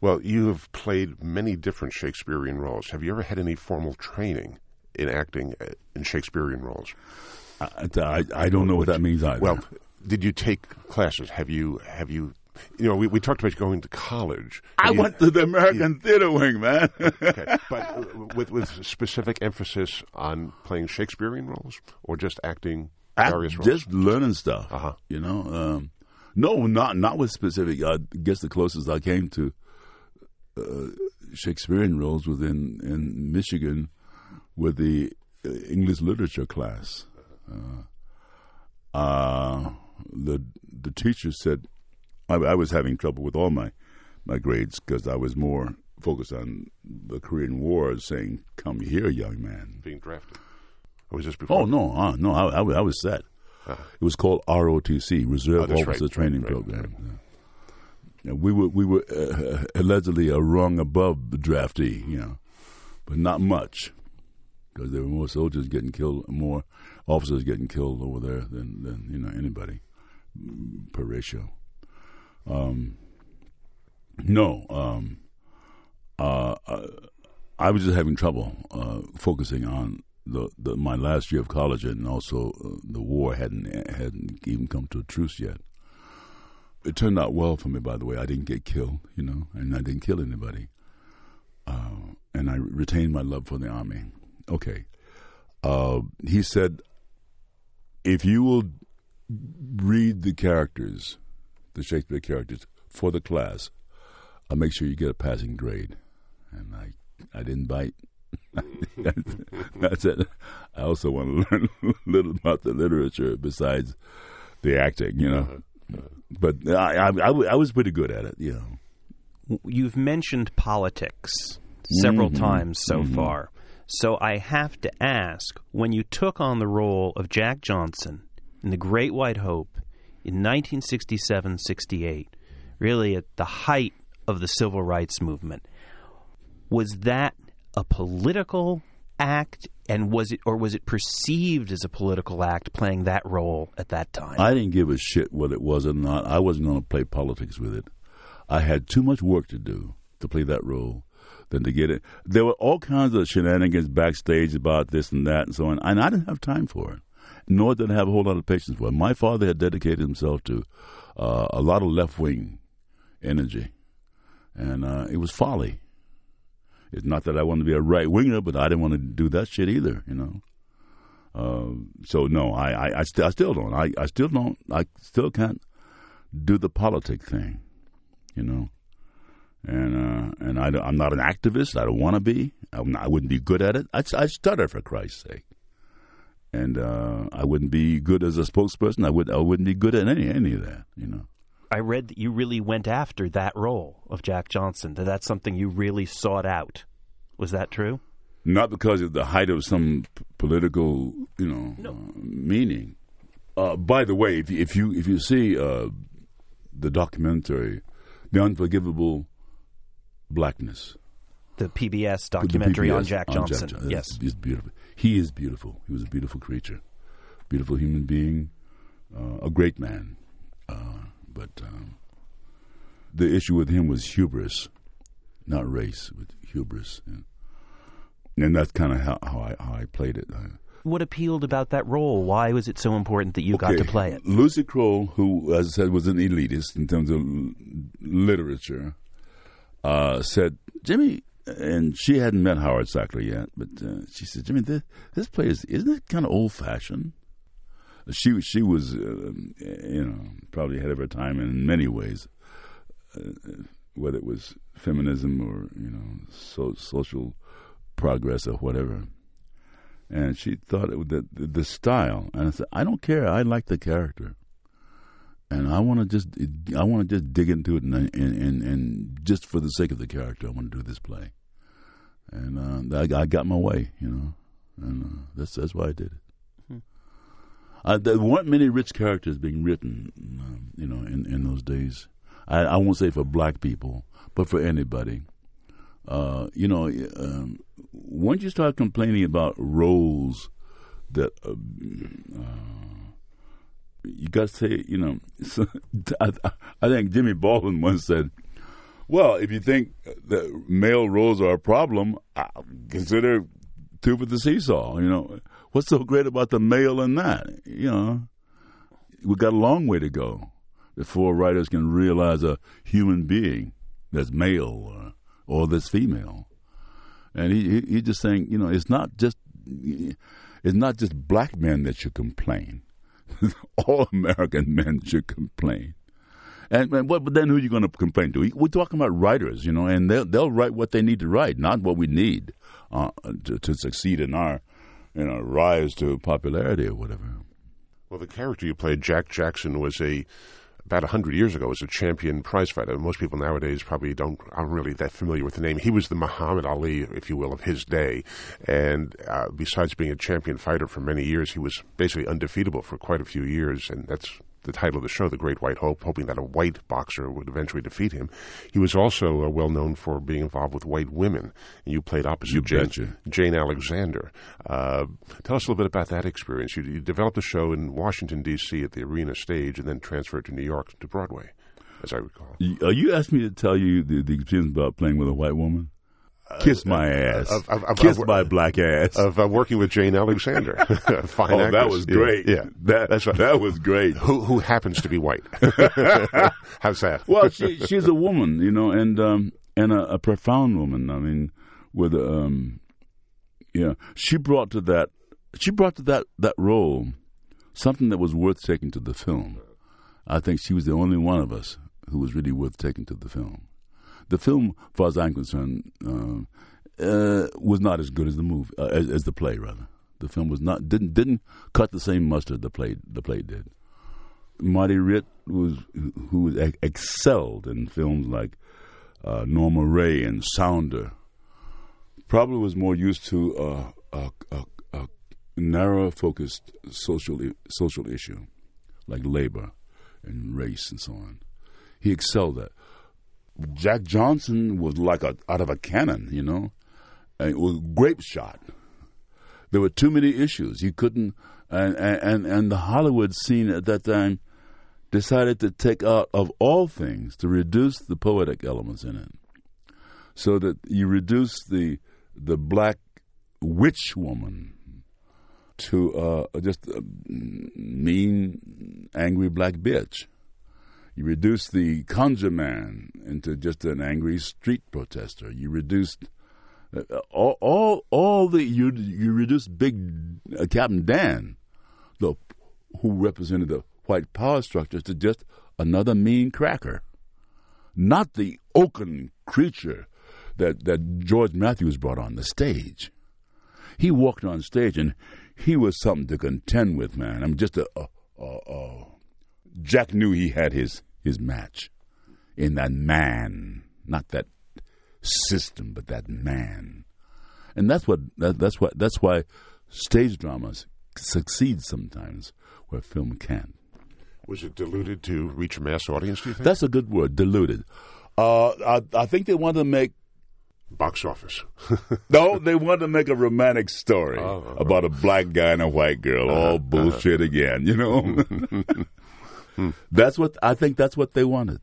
Well, you have played many different Shakespearean roles. Have you ever had any formal training in acting uh, in Shakespearean roles? I, I, I don't know what that means either. Well, did you take classes? Have you have you you know, we, we talked about going to college. I you, went to the American you, Theater Wing, man. okay, but with with specific emphasis on playing Shakespearean roles or just acting various I, roles. Just learning stuff. Uh-huh. You know, um, no, not not with specific. I guess the closest I came to uh, Shakespearean roles was in in Michigan with the uh, English literature class. Uh, uh, the the teacher said I, I, was having trouble with all my my grades because I was more focused on the Korean War, saying, "Come here, young man." Being drafted. Or was this before? Oh no, uh, no, I, I, I, was set. It was called ROTC, Reserve oh, Officer right, Training right, Program. Right. we were we were uh, allegedly a rung above the draftee, you know, but not much because there were more soldiers getting killed, more officers getting killed over there than, than you know anybody per ratio. Um, no, um, uh, uh, I was just having trouble uh, focusing on the, the, my last year of college, and also uh, the war hadn't hadn't even come to a truce yet. It turned out well for me, by the way. I didn't get killed, you know, and I didn't kill anybody. Uh, and I retained my love for the army okay. Uh, he said, if you will read the characters, the Shakespeare characters, for the class, I'll make sure you get a passing grade. And I, I didn't bite. That's it. I also want to learn a little about the literature besides the acting, you know. But I, I, I, I was pretty good at it, you know. You've mentioned politics several Mhm. times so Mhm. far. So I have to ask when you took on the role of Jack Johnson in The Great White Hope in 1967 68, really at the height of the civil rights movement, was that a political act and was it or was it perceived as a political act playing that role at that time? I didn't give a shit what it was or not. I wasn't going to play politics with it. I had too much work to do to play that role than to get it. There were all kinds of shenanigans backstage about this and that and so on, and I didn't have time for it, nor did I have a whole lot of patience for it. My father had dedicated himself to uh, a lot of left wing energy, and uh, it was folly. It's not that I wanted to be a right winger, but I didn't want to do that shit either, you know. Um, so no, I I, I, st- I still don't. I, I still don't. I still can't do the politic thing, you know. And uh, and I, I'm not an activist. I don't want to be. Not, I wouldn't be good at it. I, I stutter for Christ's sake. And uh, I wouldn't be good as a spokesperson. I would. I wouldn't be good at any any of that. You know. I read that you really went after that role of Jack Johnson. That that's something you really sought out. Was that true? not because of the height of some p- political, you know, No. uh, meaning. Uh, by the way, if you, if you if you see uh, the documentary, "The Unforgivable Blackness," The PBS the documentary on Jack Johnson. Johnson, yes. it's beautiful. He is beautiful. He was a beautiful creature, beautiful human being, uh, a great man. Uh, but um, the issue with him was hubris, not race, but hubris. And, and that's kind of how, how I how I played it. Uh, What appealed about that role? Why was it so important that you got to play it? Lucy Kroll, who, as I said, was an elitist in terms of literature, uh, said, Jimmy, and she hadn't met Howard Sackler yet, but uh, she said, Jimmy, this, this play is, isn't it kind of old fashioned? She, she was, uh, you know, probably ahead of her time in many ways, uh, whether it was feminism or, you know, so, social progress or whatever and she thought it the the style. And I said, I don't care. I like the character, and I want to just I want to just dig into it, and, and and and just for the sake of the character, I want to do this play. And uh, I, I got my way, you know, and uh, that's that's why I did it. Uh, there weren't many rich characters being written, um, you know, in, in those days. I, I won't say for black people, but for anybody. Uh, you know, um, once you start complaining about roles that uh, uh, you got to say, you know, so, I, I think Jimmy Baldwin once said, "Well, if you think that male roles are a problem, consider two for the seesaw." You know, what's so great about the male in that? You know, we got a long way to go before writers can realize a human being that's male or, or that's female. And he, he he just saying, you know, it's not just it's not just black men that should complain. All American men should complain. And, and what? But then who are you going to complain to? We're talking about writers, you know, and they'll they'll write what they need to write, not what we need uh, to, to succeed in our, you know, rise to popularity or whatever. Well, the character you played, Jack Jackson, was a about hundred years ago was a champion prize fighter. Most people nowadays probably don't aren't really that familiar with the name. He was the Muhammad Ali, if you will, of his day. And uh, besides being a champion fighter for many years, he was basically undefeatable for quite a few years. And that's the title of the show, The Great White Hope, hoping that a white boxer would eventually defeat him. He was also uh, well known for being involved with white women. And you played opposite You Jane. Jane Alexander. Uh, tell us a little bit about that experience. You, you developed a show in Washington, D.C. at the Arena stage and then transferred to New York to Broadway, as I recall. Are you asked me to tell you the, the experience about playing with a white woman? Kiss my ass. of- of- of- Kiss my black ass. Of uh, working with Jane Alexander. Fine oh, that actress. was Yeah, great. Yeah. that That's right. that was great. Who, who happens to be white? How's that? well, she she's a woman, you know, and um, and a, a profound woman. I mean, with um, yeah, she brought to that she brought to that that role something that was worth taking to the film. I think she was the only one of us who was really worth taking to the film. The film, far as I'm concerned, uh, uh, was not as good as the movie, uh, as, as the play rather. The film was not didn't didn't cut the same mustard the play the play did. Marty Ritt was who ex- excelled in films like uh, Norma Rae and Sounder. Probably was more used to a, a, a narrow focused social social issue like labor and race and so on. He excelled at. Jack Johnson was like a, out of a cannon, you know, and it was grape shot. There were too many issues. You couldn't, and, and and the Hollywood scene at that time decided to take out of all things to reduce the poetic elements in it, so that you reduce the the black witch woman to uh, just a mean, angry black bitch. You reduced the conjure man into just an angry street protester. You reduced uh, all, all, all the you you reduced Big uh, Captain Dan, the who represented the white power structure, to just another mean cracker, not the oaken creature that that George Mathews brought on the stage. He walked on stage and he was something to contend with, man. I'm just a, a, a, a Jack knew he had his his match in that man, not that system, but that man. And that's what that, that's what that's why stage dramas succeed sometimes where film can't. Was it diluted to reach a mass audience? Do you think? That's a good word, diluted. Uh, I, I think they wanted to make box office. no, they wanted to make a romantic story oh, about a black guy and a white girl. All bullshit again, you know. that's what I think. That's what they wanted.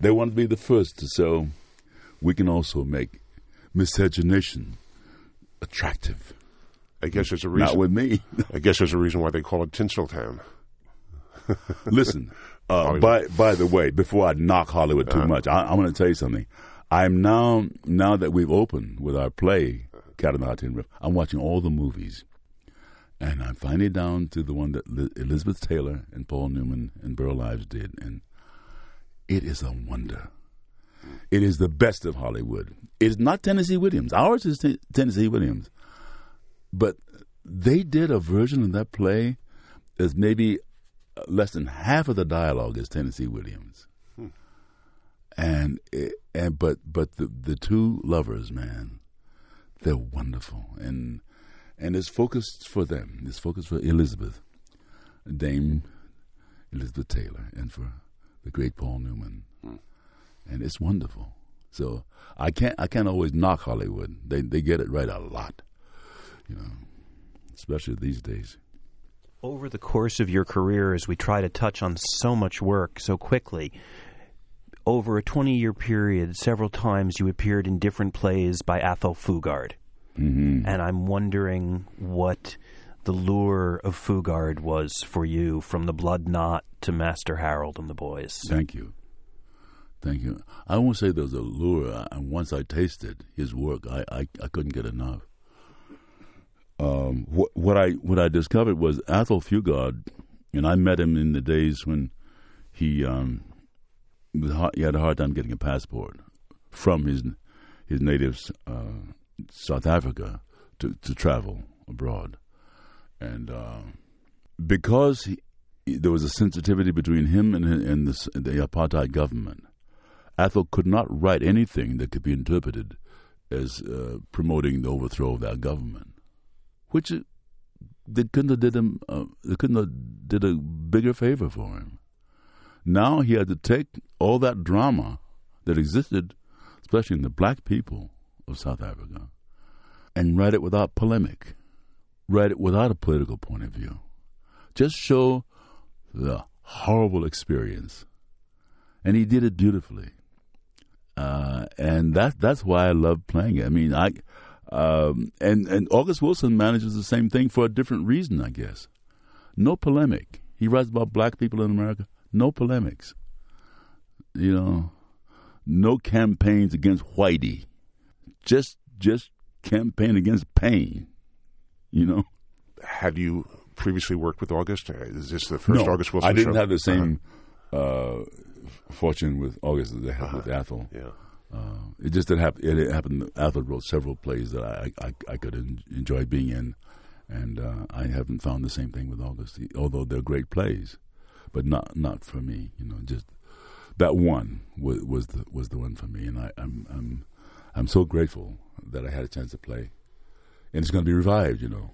They wanted to be the first, so we can also make miscegenation attractive. I guess there's a reason. Not with me. I guess there's a reason why they call it Tinseltown. Listen, uh, by by the way, before I knock Hollywood too much, I, I want to tell you something. I'm now now that we've opened with our play, Cat on the Hot Tin Roof. I'm watching all the movies, and I'm finally down to the one that Li- Elizabeth Taylor and Paul Newman and Burl Ives did, and it is a wonder. It is the best of Hollywood. It is not Tennessee Williams. Ours is Ten- Tennessee Williams, but they did a version of that play that's maybe less than half of the dialogue is Tennessee Williams and it, and but but the the two lovers, man, they're wonderful, and and it's focused for them. It's focused for Elizabeth, Dame Elizabeth Taylor, and for the great Paul Newman, hmm. and it's wonderful. So I can't I can't always knock Hollywood. They they get it right a lot, you know, especially these days. Over the course of your career, as we try to touch on so much work so quickly, over a 20 year period, several times you appeared in different plays by Athol Fugard. Mm-hmm. And I'm wondering what the lure of Fugard was for you from the Blood Knot to Master Harold and the Boys. Thank you. Thank you. I won't say there's a lure. And once I tasted his work, I, I, I couldn't get enough. Um, what, what I what I discovered was Athol Fugard, and I met him in the days when he um, he had a hard time getting a passport from his his native uh, South Africa to, to travel abroad, and uh, because he, there was a sensitivity between him and, and the, the apartheid government. Athol could not write anything that could be interpreted as uh, promoting the overthrow of that government, which it, they couldn't have did him. Uh, they couldn't have did a bigger favor for him. Now he had to take all that drama that existed, especially in the black people of South Africa, and write it without polemic, write it without a political point of view. Just show the horrible experience. And he did it beautifully. Uh, and that that's why I love playing it. I mean, I um, and and August Wilson manages the same thing for a different reason, I guess. No polemic. He writes about black people in America. No polemics. You know, no campaigns against Whitey. Just just campaign against pain. You know. Had you previously worked with August? Is this the first no, August Wilson I didn't show? have the same uh, fortune with August as I had with Athol. Yeah. Uh, it just didn't happen. It happened. Athol wrote several plays that I I, I could en- enjoy being in, and uh, I haven't found the same thing with August. Although they're great plays, but not not for me. You know, just that one was, was the was the one for me, and I, I'm I'm I'm so grateful that I had a chance to play, and it's going to be revived. You know,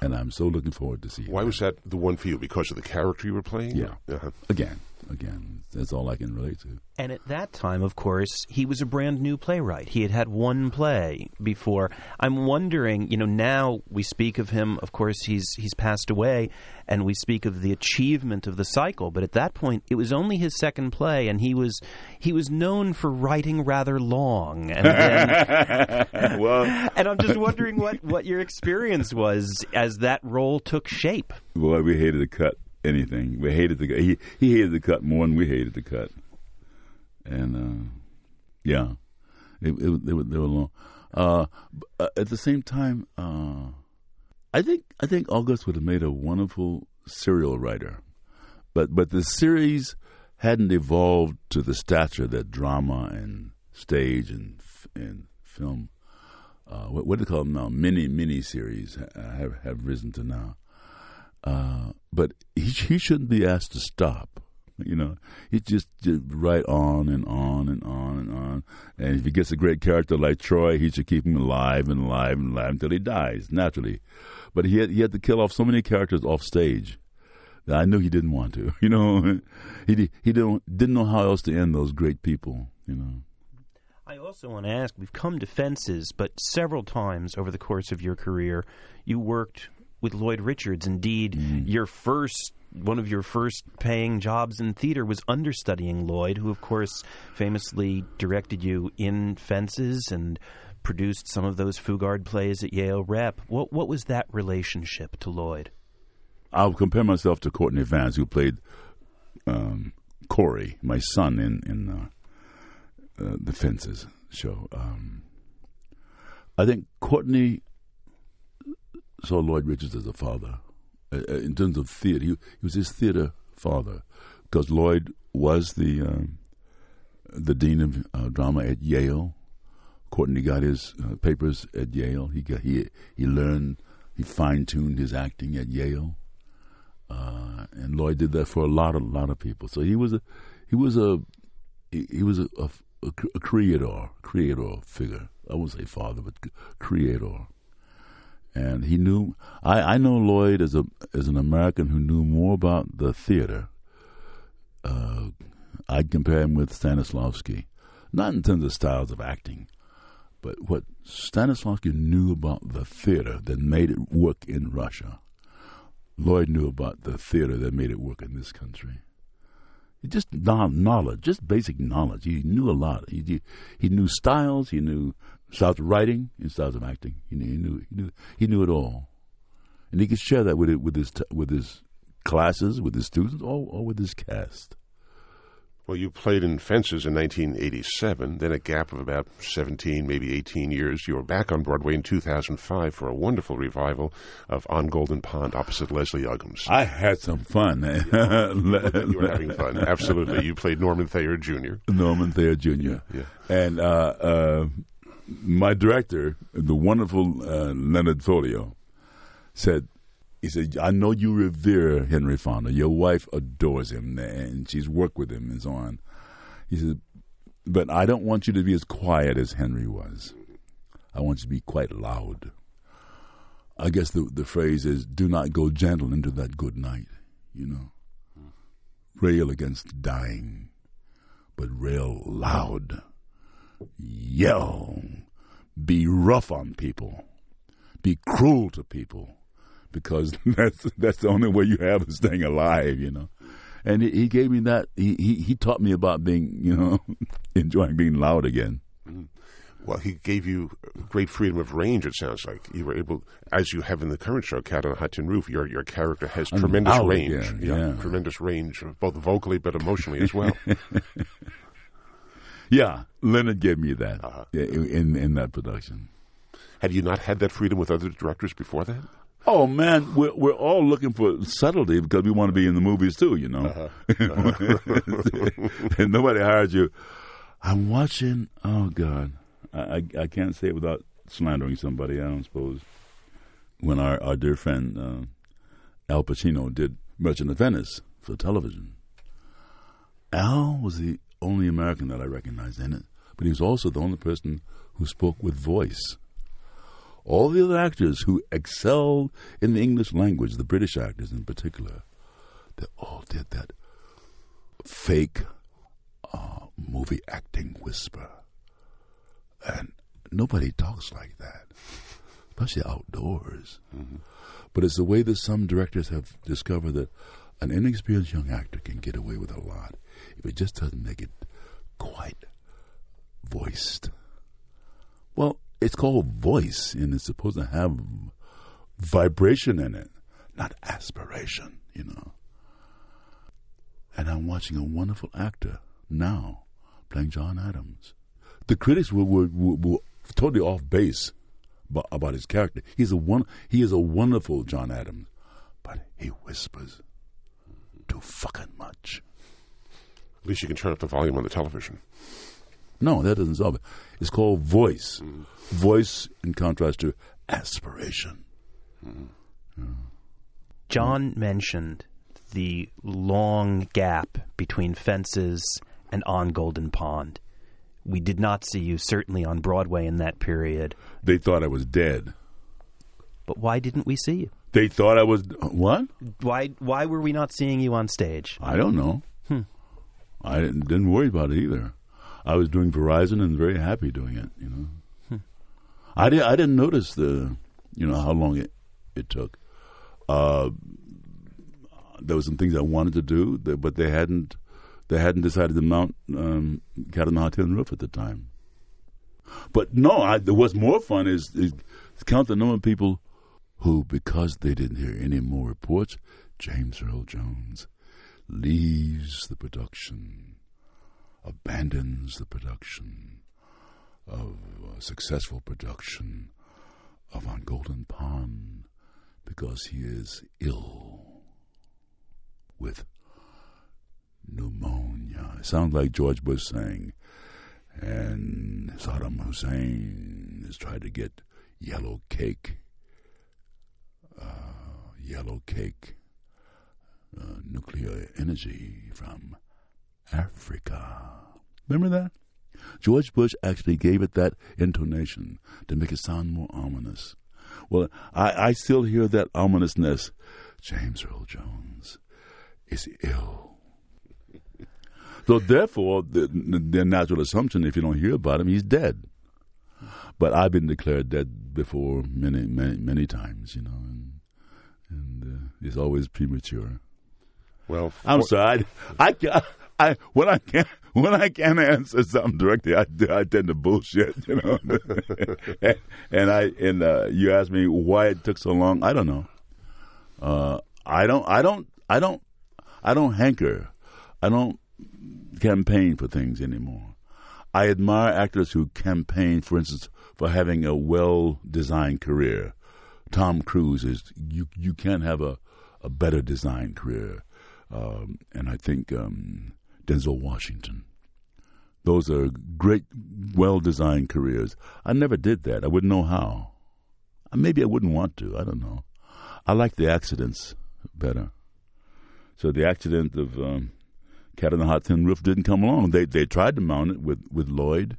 and I'm so looking forward to see. Why was that the one for you? Because of the character you were playing? Yeah. Uh-huh. again? Again, that's all I can relate to. And at that time, of course, he was a brand new playwright. He had had one play before. I'm wondering, you know, now we speak of him. Of course, he's he's passed away, and we speak of the achievement of the cycle. But at that point, it was only his second play, and he was he was known for writing rather long. And then, well, and I'm just wondering what what your experience was as that role took shape. boy, we hated to cut anything. We hated the he he hated the cut more than we hated the cut, and uh, yeah, it, it, they were they were long. Uh, uh, at the same time, uh, I think I think August would have made a wonderful serial writer, but but the series hadn't evolved to the stature that drama and stage and and film. Uh, what, what do they call them now? Mini mini series have have risen to now. Uh, but he he shouldn't be asked to stop. You know, he just, just right on and on and on and on. And if he gets a great character like Troy, he should keep him alive and alive and alive until he dies naturally. But he had he had to kill off so many characters off stage that I knew he didn't want to. You know, he he didn't didn't know how else to end those great people. You know. I also want to ask we've come to fences, but several times over the course of your career, you worked with Lloyd Richards. Indeed, your first one of your first paying jobs in theater was understudying Lloyd, who, of course, famously directed you in Fences and produced some of those Fugard plays at Yale Rep. What what was that relationship to Lloyd? I'll compare myself to Courtney Vance, who played um, Corey, my son, in in uh, uh, the Fences show. Um, I think Courtney saw Lloyd Richards as a father uh, uh, in terms of theater. He, he was his theater father because Lloyd was the um, the dean of uh, drama at Yale. Courtney got his uh, papers at Yale. He got he he learned he fine tuned his acting at Yale, uh, and Lloyd did that for a lot of lot of people. So he was a he was a he, was a, a, a creator creator figure. I won't say father, but creator. And he knew. I, I know Lloyd as a as an American who knew more about the theater. Uh, I'd compare him with Stanislavski, not in terms of styles of acting, but what Stanislavski knew about the theater that made it work in Russia. Lloyd knew about the theater that made it work in this country. Just knowledge, just basic knowledge. He knew a lot. He he knew styles. He knew styles of writing and styles of acting. He knew he knew he knew, he knew it all, and he could share that with it with his with his classes, with his students, or, or with his cast. Well, you played in Fences in 1987, then a gap of about 17, maybe 18 years. You were back on Broadway in 2005 for a wonderful revival of On Golden Pond opposite Leslie Uggams. I had some fun. you were having fun, absolutely. You played Norman Thayer Jr. Norman Thayer Jr. Yeah. And uh, uh, my director, the wonderful uh, Leonard Foglia, said, he said, I know you revere Henry Fonda. Your wife adores him and she's worked with him and so on. He said, but I don't want you to be as quiet as Henry was. I want you to be quite loud. I guess the the phrase is do not go gentle into that good night, you know. Rail against dying, but rail loud. Yell. Be rough on people. Be cruel to people because that's that's the only way you have of staying alive, you know. And he, he gave me that. He, he he taught me about being, you know, enjoying being loud again. Mm. Well, he gave you great freedom of range. It sounds like you were able, as you have in the current show, Cat on a Hot Tin Roof. Your your character has I'm tremendous range, again, yeah. tremendous range, both vocally but emotionally as well. Yeah, Leonard gave me that Uh-huh. in in that production. Had you not had that freedom with other directors before that? Oh man, we're we're all looking for subtlety because we want to be in the movies too, you know. Uh-huh. and nobody hired you. I'm watching. Oh God, I, I, I can't say it without slandering somebody. I don't suppose. When our our dear friend uh, Al Pacino did Merchant of Venice for television, Al was the only American that I recognized in it, but he was also the only person who spoke with voice. All the other actors who excelled in the English language, the British actors in particular, they all did that fake uh, movie acting whisper. And nobody talks like that, especially outdoors. Mm-hmm. But it's the way that some directors have discovered that an inexperienced young actor can get away with a lot if it just doesn't make it quite voiced. Well, it's called voice, and it's supposed to have vibration in it, not aspiration, you know. And I'm watching a wonderful actor now playing John Adams. The critics were, were, were, were totally off base about, his character. He's a one. He is a wonderful John Adams, but he whispers too fucking much. At least you can turn up the volume on the television. No, that doesn't solve it. It's called voice. Mm. Voice in contrast to aspiration. Mm. Yeah. John mentioned the long gap between fences and on Golden Pond. We did not see you certainly on Broadway in that period. They thought I was dead. But why didn't we see you? They thought I was what? Why why were we not seeing you on stage? I don't know. Hmm. I didn't, didn't worry about it either. I was doing Verizon and very happy doing it. You know, hmm. I did. I didn't notice the, you know, how long it it took. Uh, there were some things I wanted to do, but they hadn't they hadn't decided to mount um, Cat on the Hot Tin Roof at the time. But no, I, what's more fun is, is count the number of people who, because they didn't hear any more reports, James Earl Jones leaves the production abandons the production of a successful production of On Golden Pond because he is ill with pneumonia. It sounds like George Bush saying, and Saddam Hussein has tried to get yellow cake, uh, yellow cake, uh, nuclear energy from Africa. Remember that? George Bush actually gave it that intonation to make it sound more ominous. Well, I, I still hear that ominousness. James Earl Jones is ill. so therefore, the, the natural assumption, if you don't hear about him, he's dead. But I've been declared dead before many, many, many times, you know, and, and uh, it's always premature. Well, I'm sorry. I, I, I when I can't when I can't answer something directly, I, I tend to bullshit, you know. and, and, I and uh, you ask me why it took so long. I don't know. Uh, I don't. I don't. I don't. I don't hanker. I don't campaign for things anymore. I admire actors who campaign, for instance, for having a well-designed career. Tom Cruise is you. You can't have a a better designed career, um, and I think. Um, Denzel Washington. Those are great, well designed careers. I never did that. I wouldn't know how. Uh, maybe I wouldn't want to. I don't know. I like the accidents better. So the accident of um, Cat on the Hot Tin Roof didn't come along. They they tried to mount it with, with Lloyd,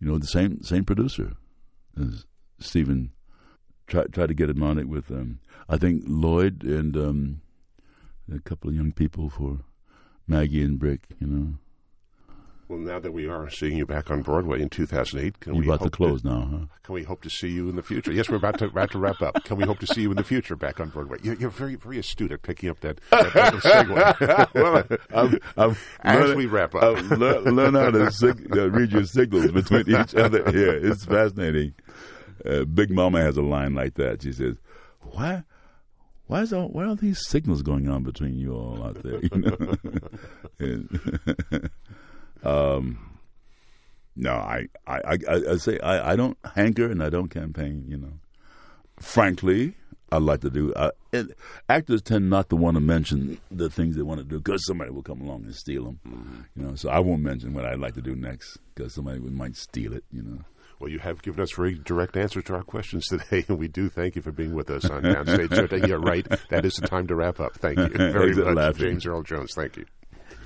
you know, the same same producer as Stephen tried tried to get it mounted with um, I think Lloyd and um, a couple of young people for Maggie and Brick, you know. Well, now that we are seeing you back on Broadway in 2008, can You're we about to close to, now, huh? Can we hope to see you in the future? Yes, we're about to about to wrap up. Can we hope to see you in the future back on Broadway? You're, you're very very astute at picking up that, that, that segue. well, I'm, I'm as learning, we wrap up, learn, learn, how to sig- uh, read your signals between each other. Yeah, it's fascinating. Uh, Big Mama has a line like that. She says, "Why?" Why is all, why are these signals going on between you all out there? You know? and, um, no, I, I, I, I say I, I don't hanker and I don't campaign. You know, frankly, I like to do. I, and actors tend not to want to mention the things they want to do because somebody will come along and steal them. Mm-hmm. You know, so I won't mention what I'd like to do next because somebody might steal it. You know. Well, you have given us very direct answers to our questions today, and we do thank you for being with us on Downstage Show. You're right. That is the time to wrap up. Thank you very much, laughing. James Earl Jones. Thank you.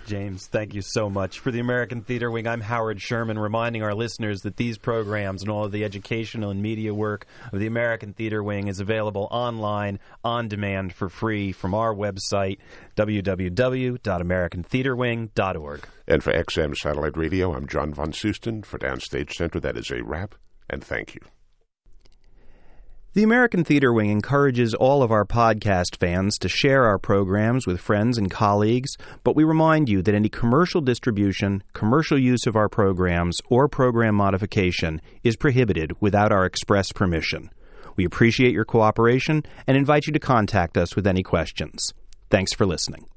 James, thank you so much. For the American Theater Wing, I'm Howard Sherman, reminding our listeners that these programs and all of the educational and media work of the American Theater Wing is available online, on demand, for free from our website, www.americantheaterwing.org. And for XM Satellite Radio, I'm John Von Soosten. For Downstage Center, that is a wrap, and thank you. The American Theater Wing encourages all of our podcast fans to share our programs with friends and colleagues, but we remind you that any commercial distribution, commercial use of our programs, or program modification is prohibited without our express permission. We appreciate your cooperation and invite you to contact us with any questions. Thanks for listening.